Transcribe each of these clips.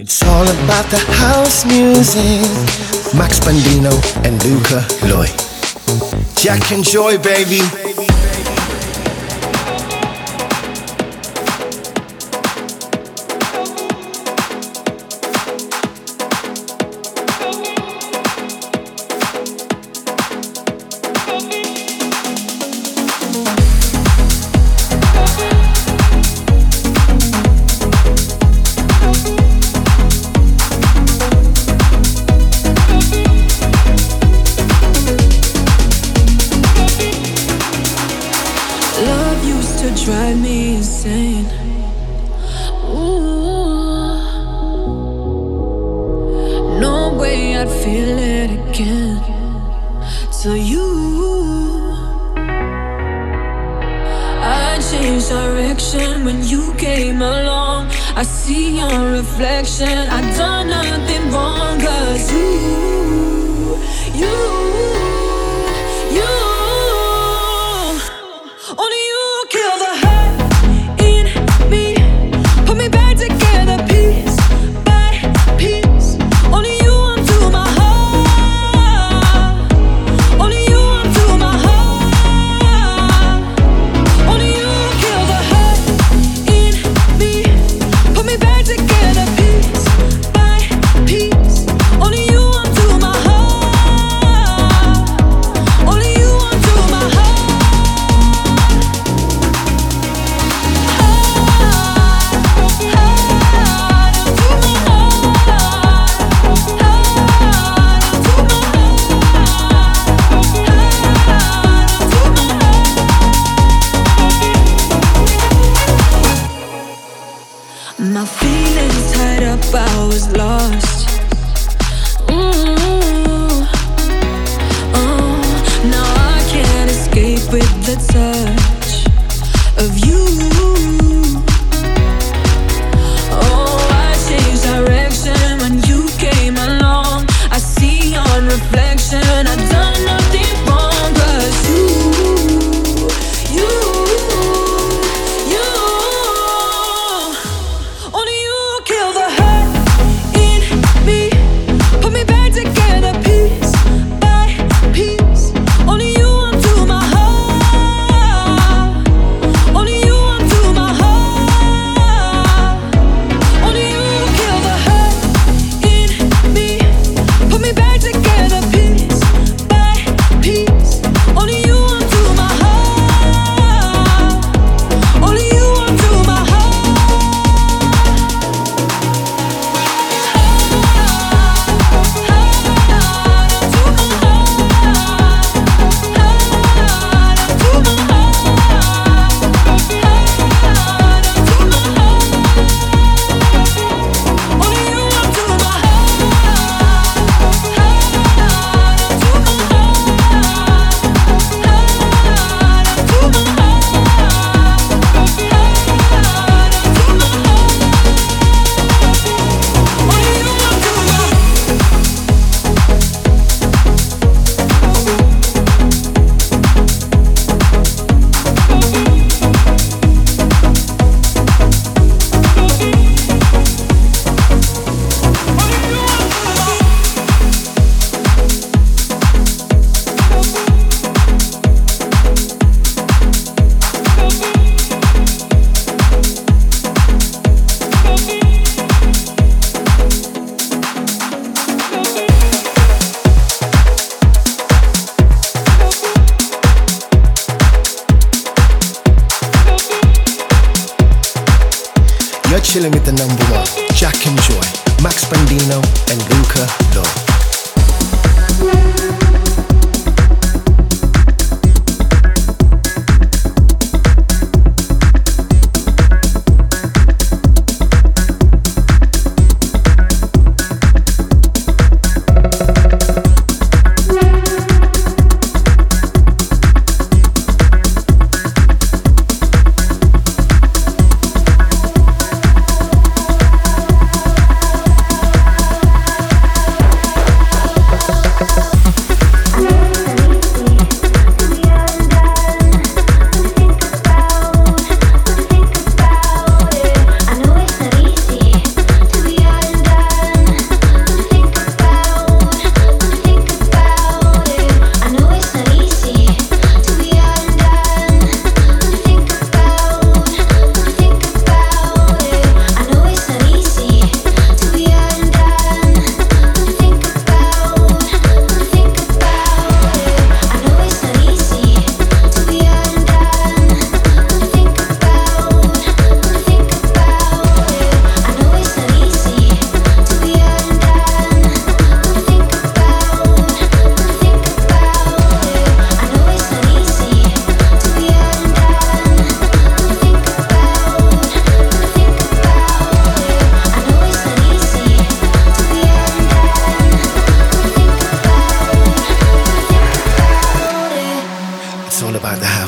It's all about the house music. Max Bandino and Luca Lloyd. Jack and Joy, baby. my feelings tied up, I was lost. Ooh, oh, now I can't escape with the touch.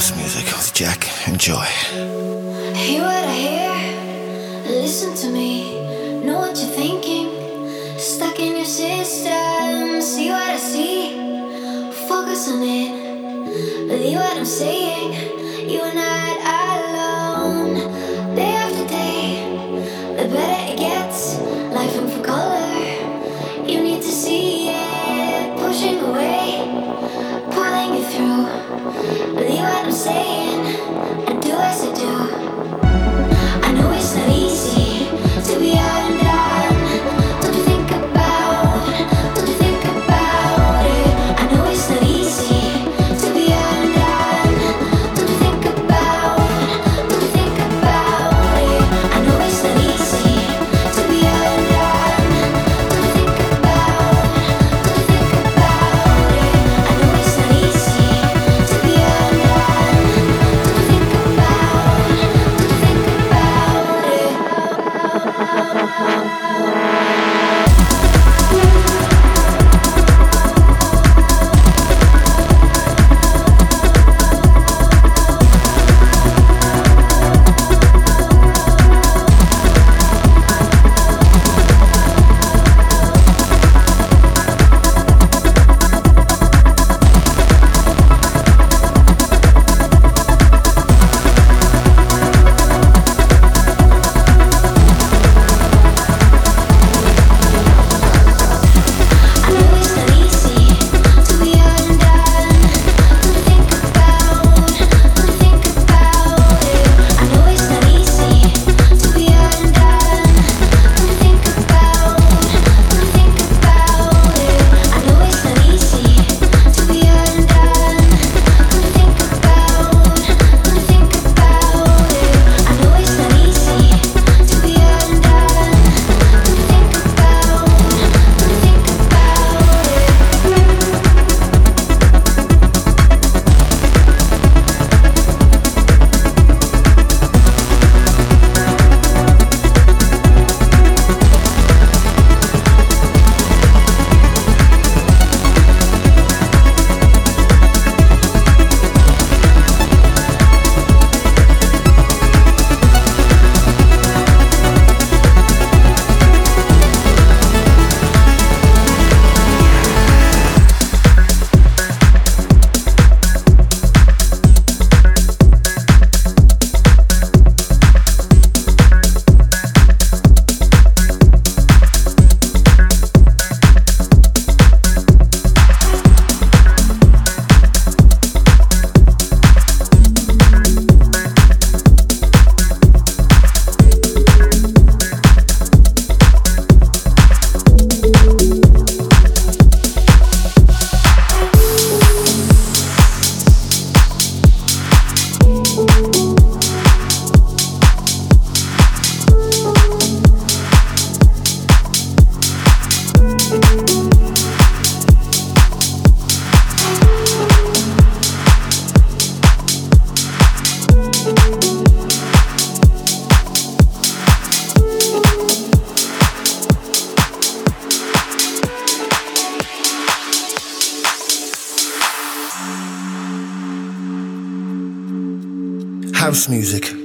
Music with Jack and Joy. Hear what I hear, listen to me, know what you're thinking. Stuck in your system, see what I see, focus on it, believe what I'm saying. You are not alone, day after day, the better it gets. Life in full color, you need to see it, pushing away, pulling you through say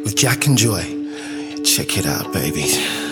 with Jack and Joy. Check it out, baby.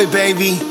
Joy, baby.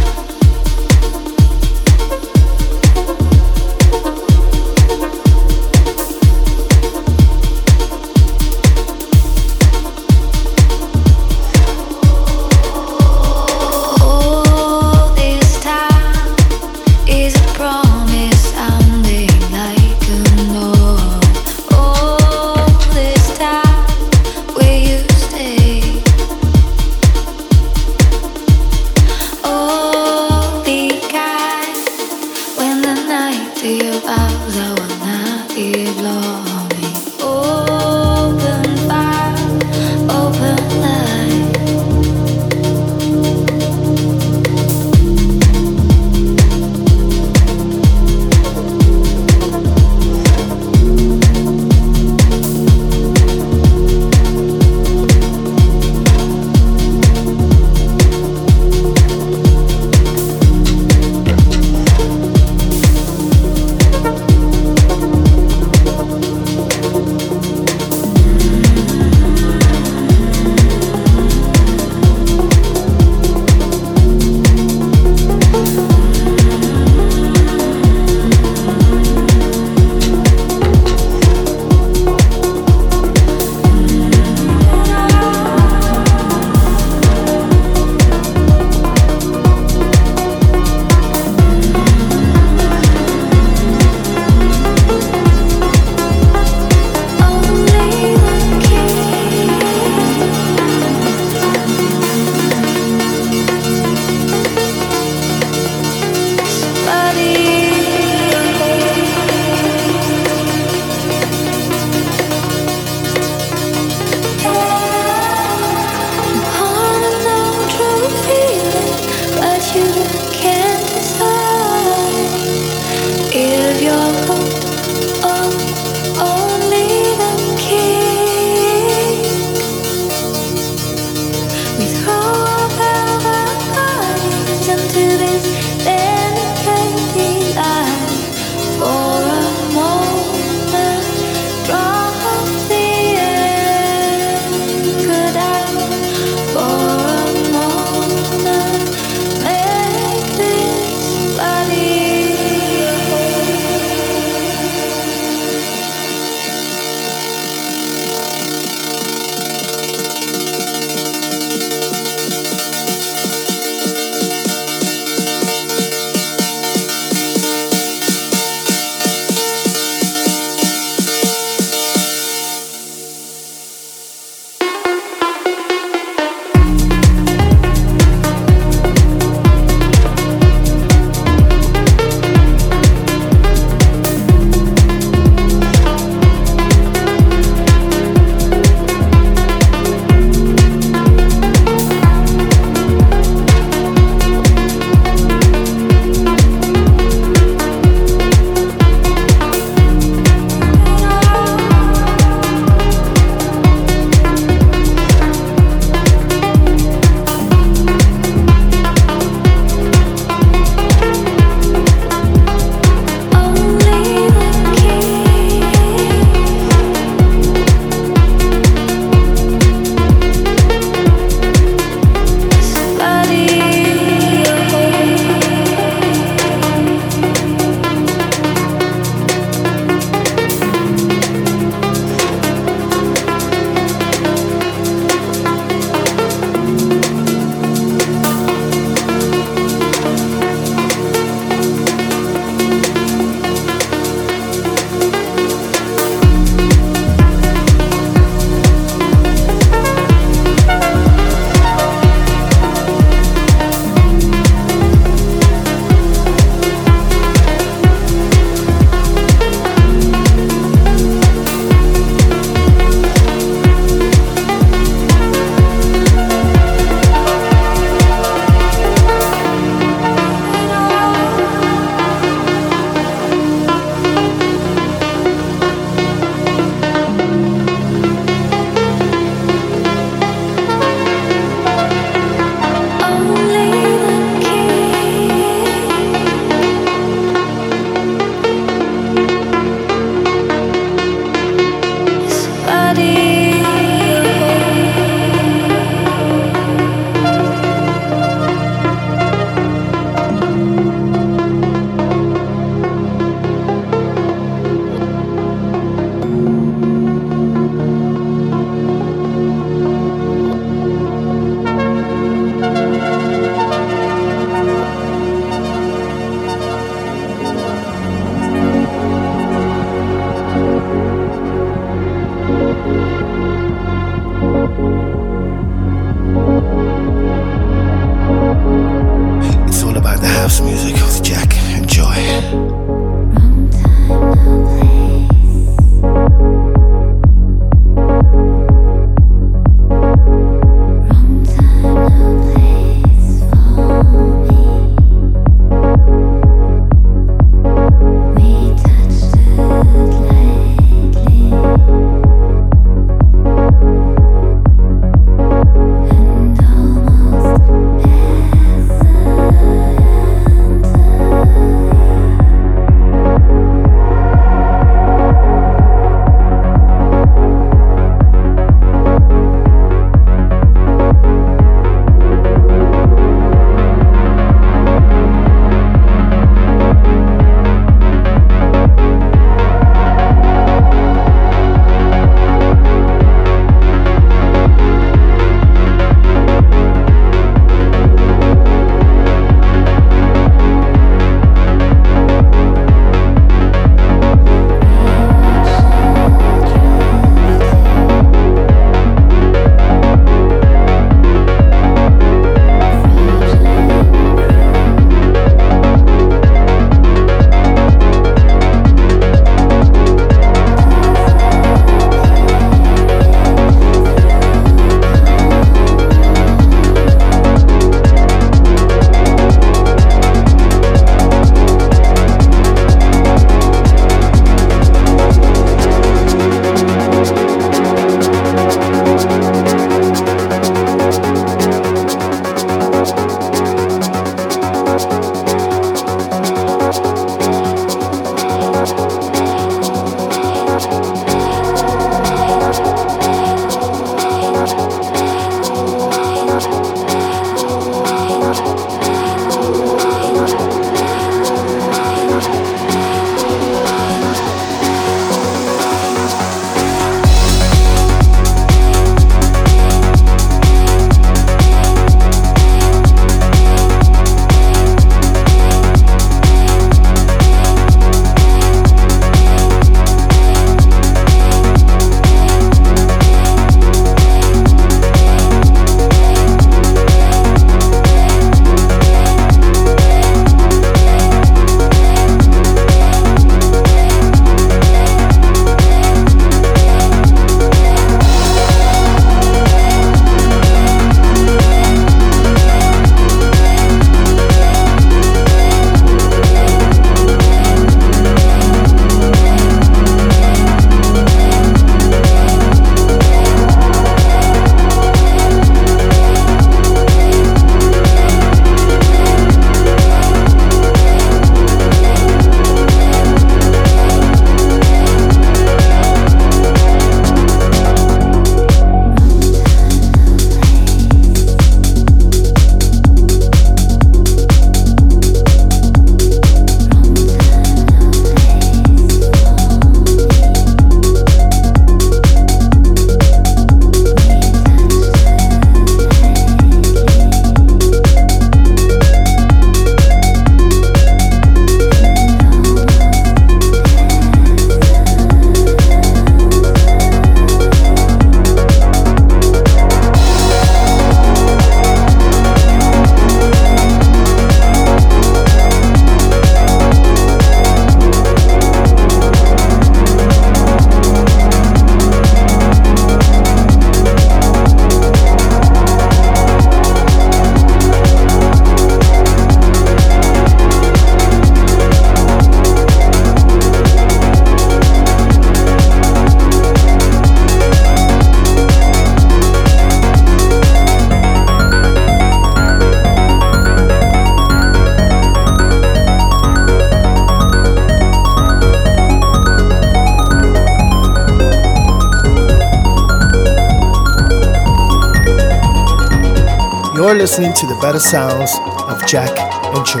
Listening to the better sounds of Jack and Joy,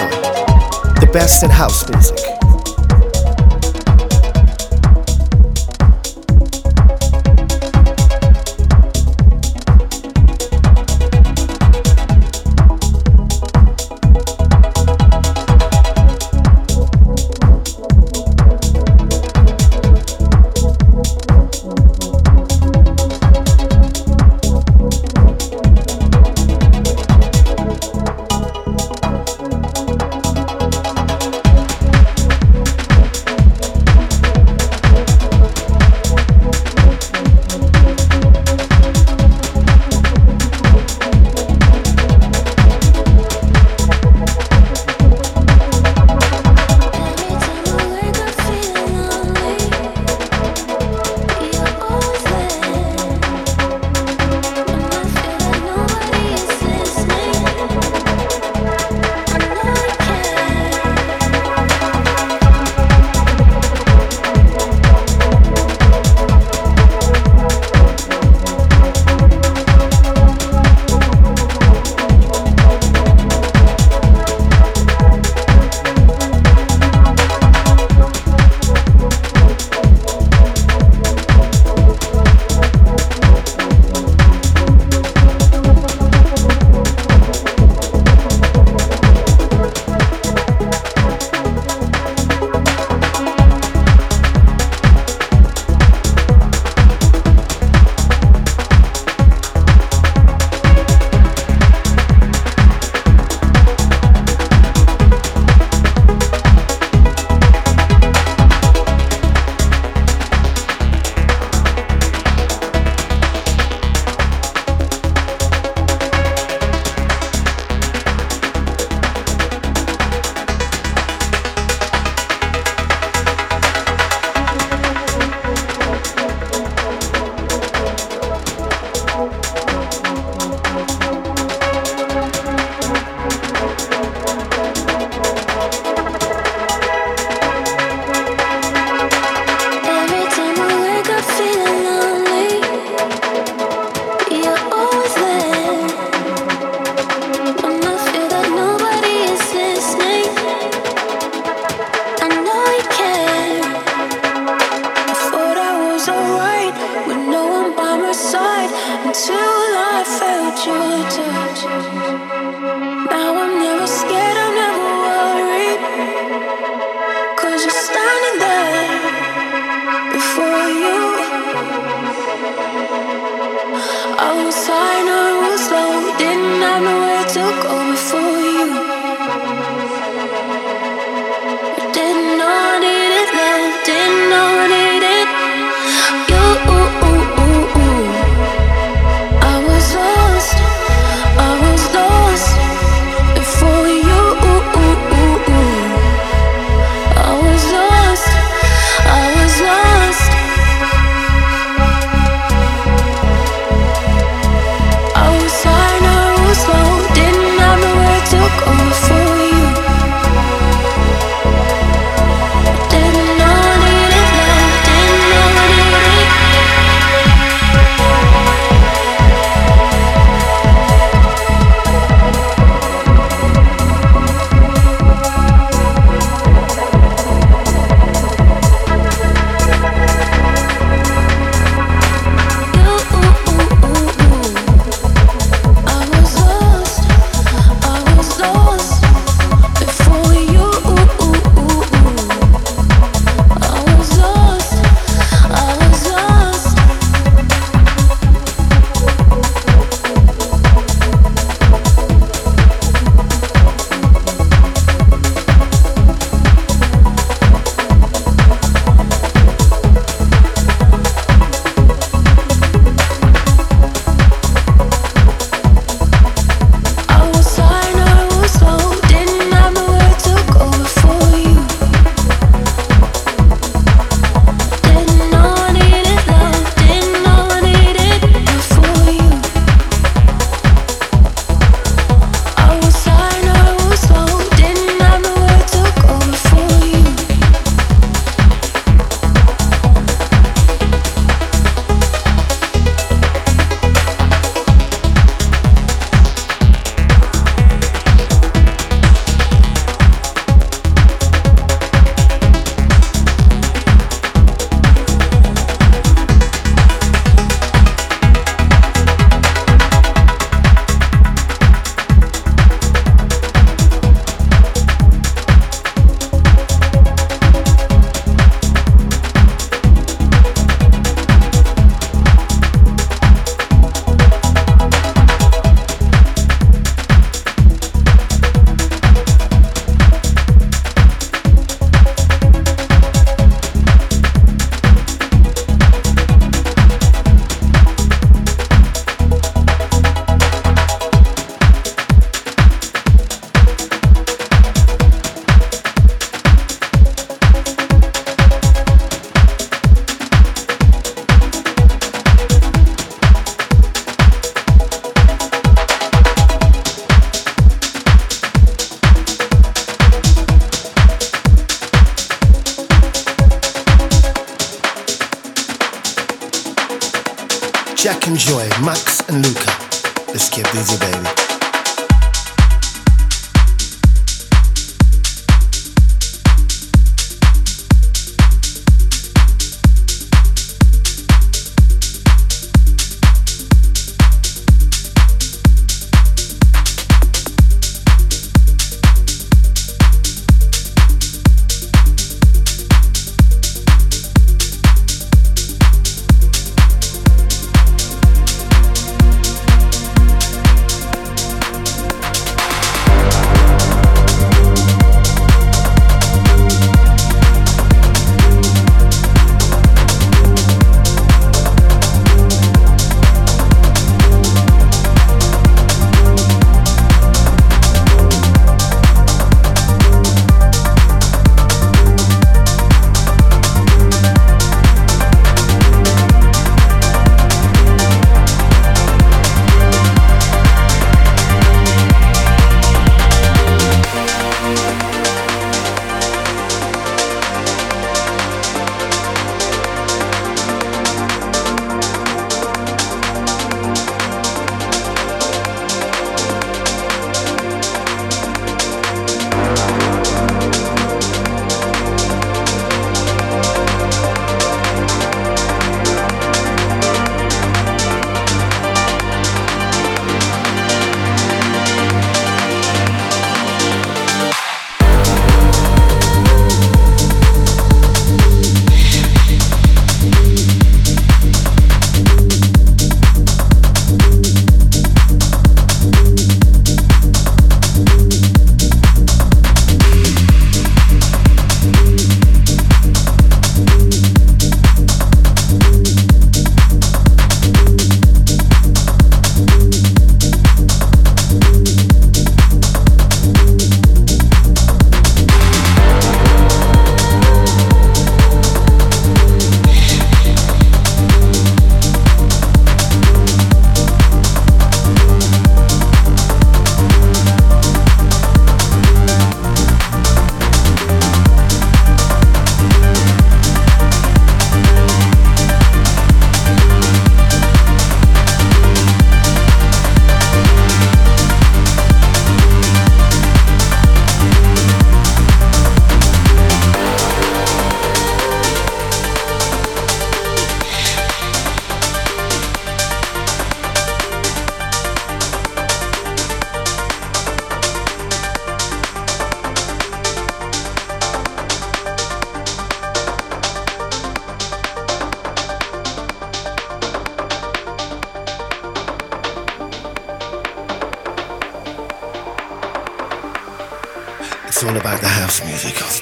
the best in house music.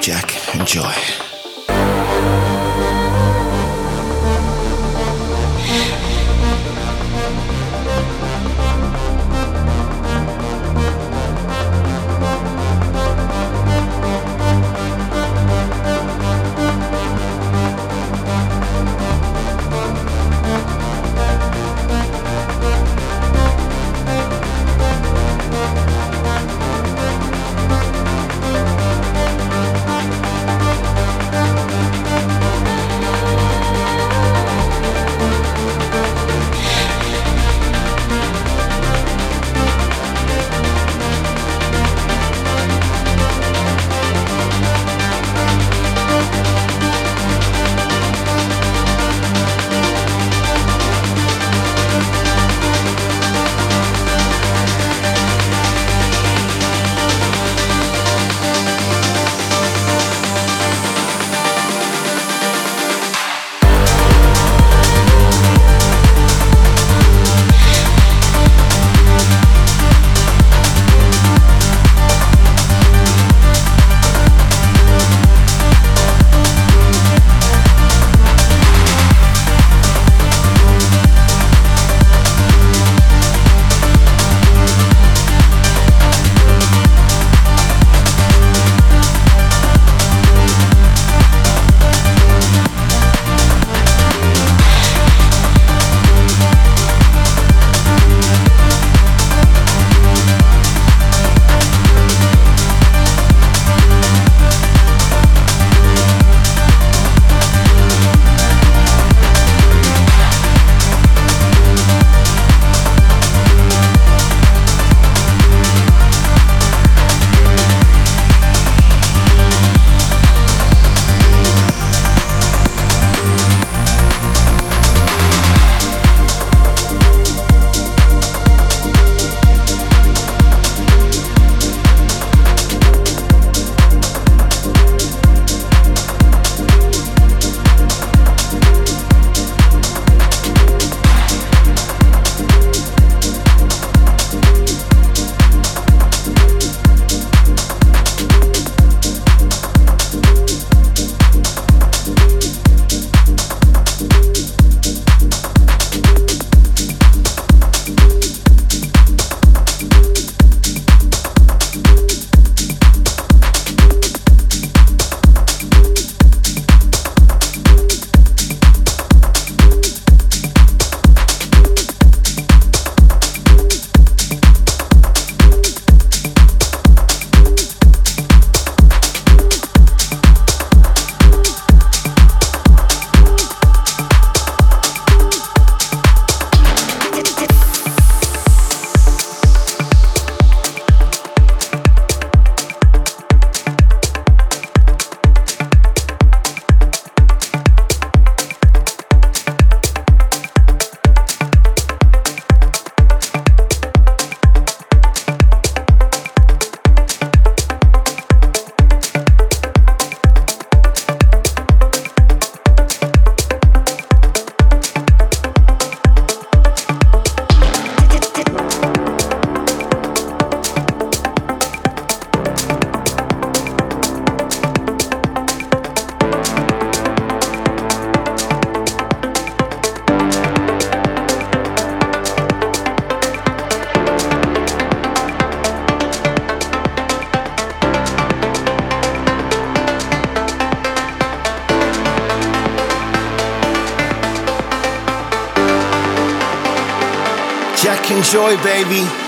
Jack. Enjoy. Baby.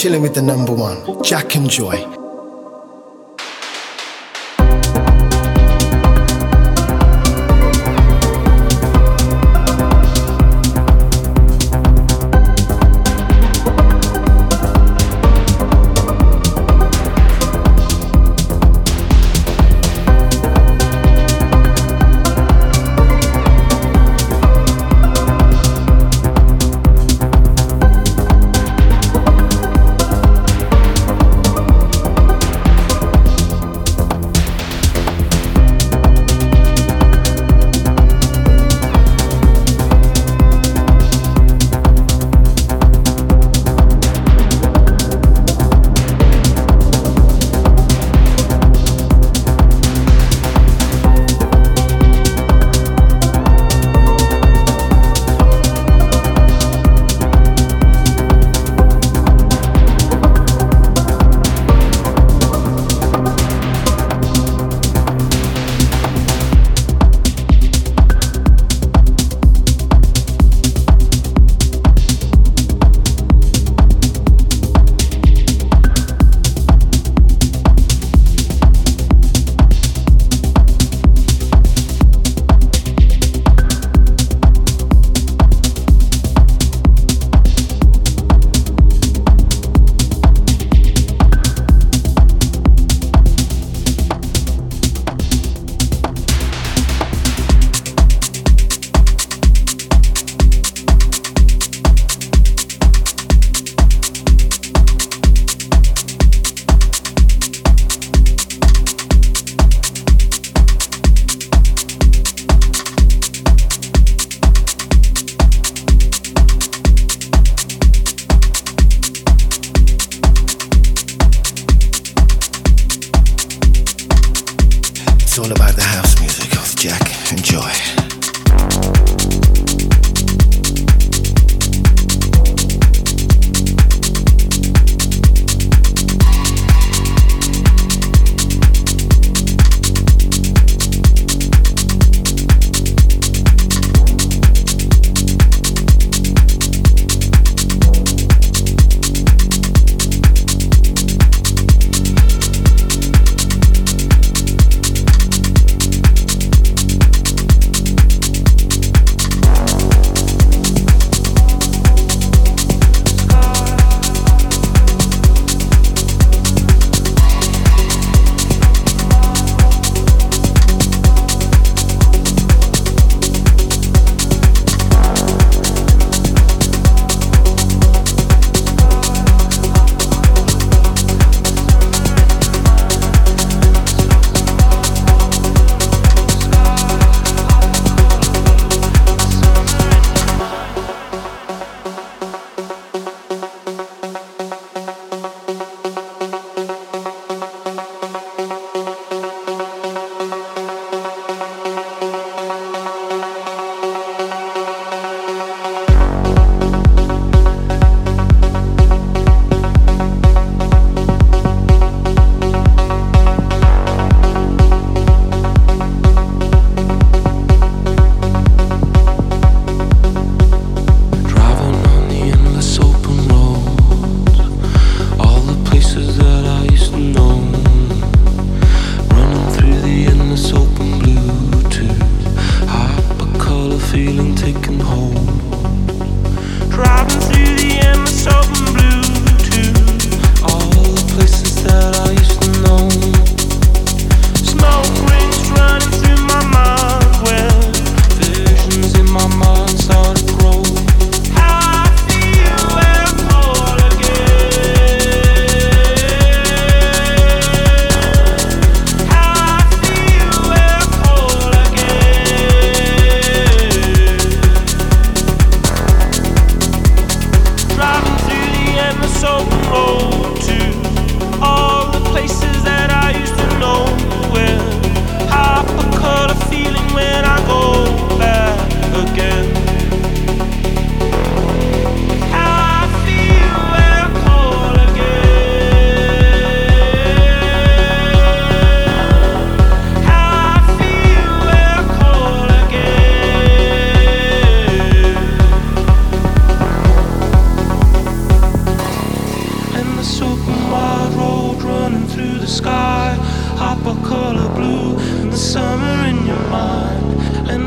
Chilling with the number one, Jack and Joy.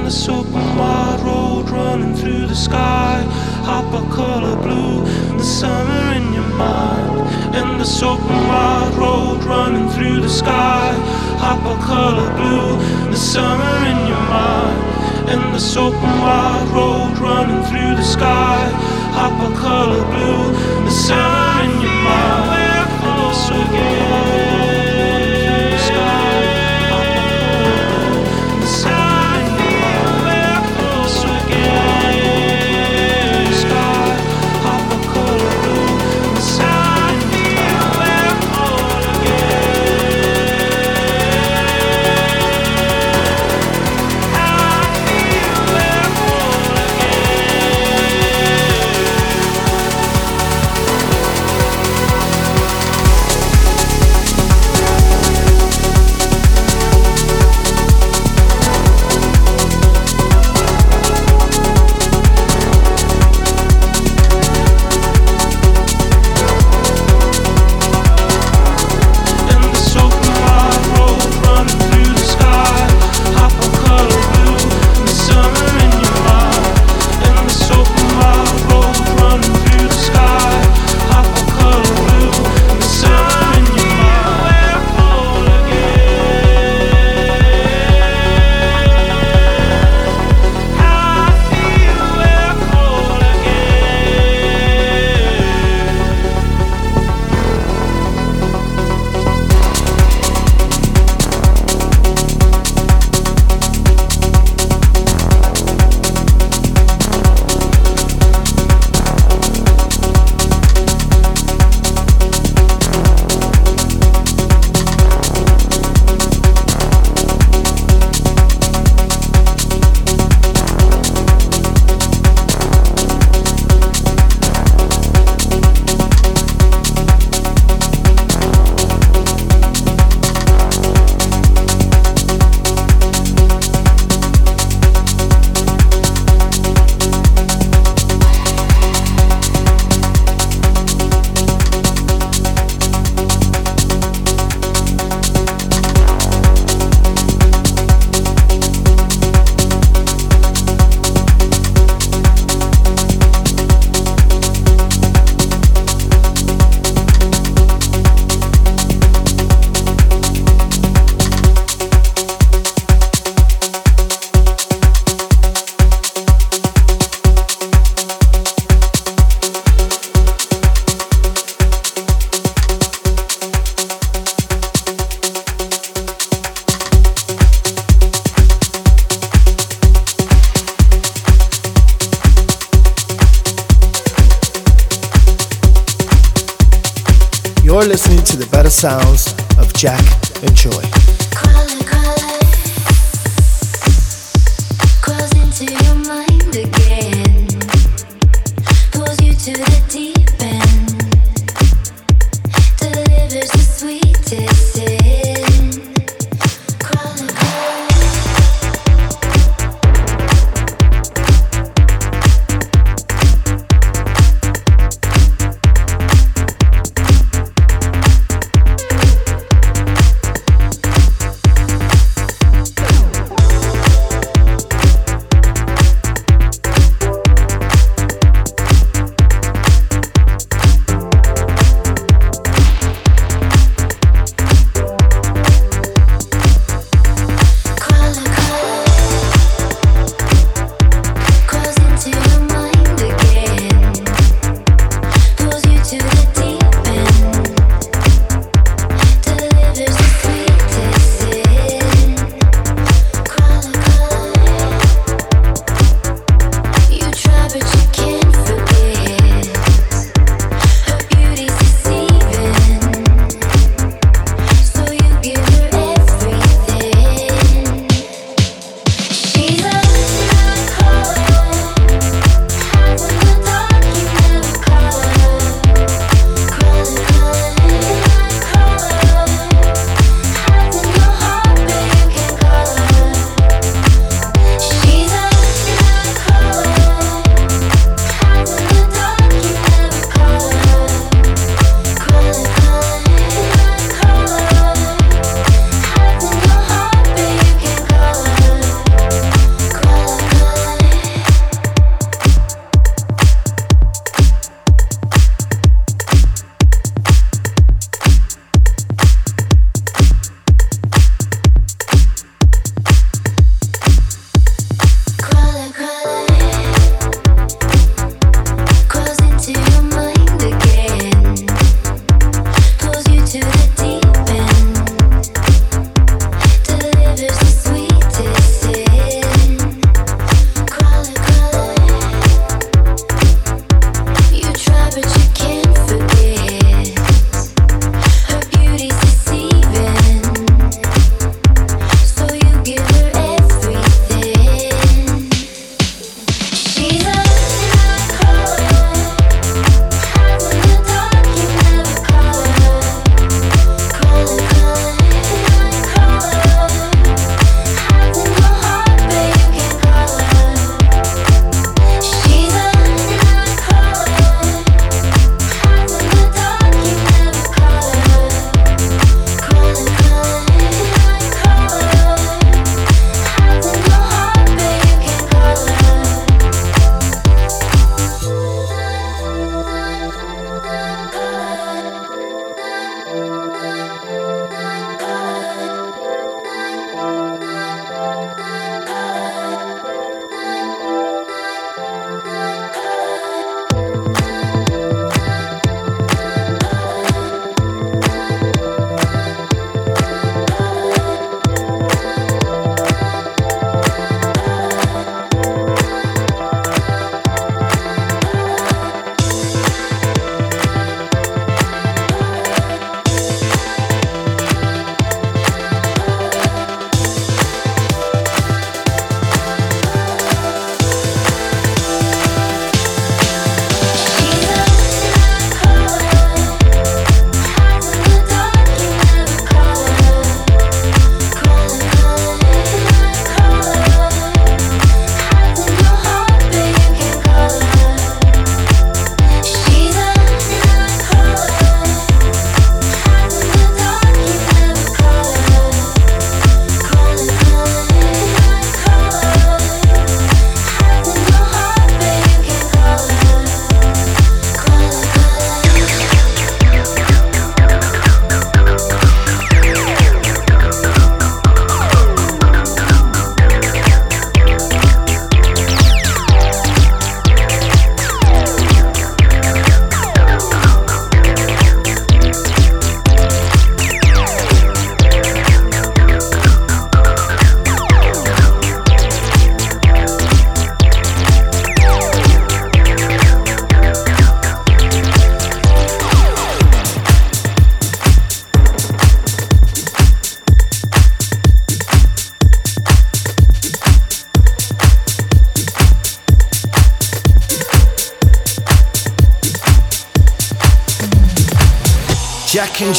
on this open wild road running through the sky. Hop color blue, the summer in your mind. And this open wild road running through the sky. Hop color blue, the summer in your mind. And this open wild road running through the sky. Hop color blue, the summer in your mind. And this again.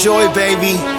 Joy, baby.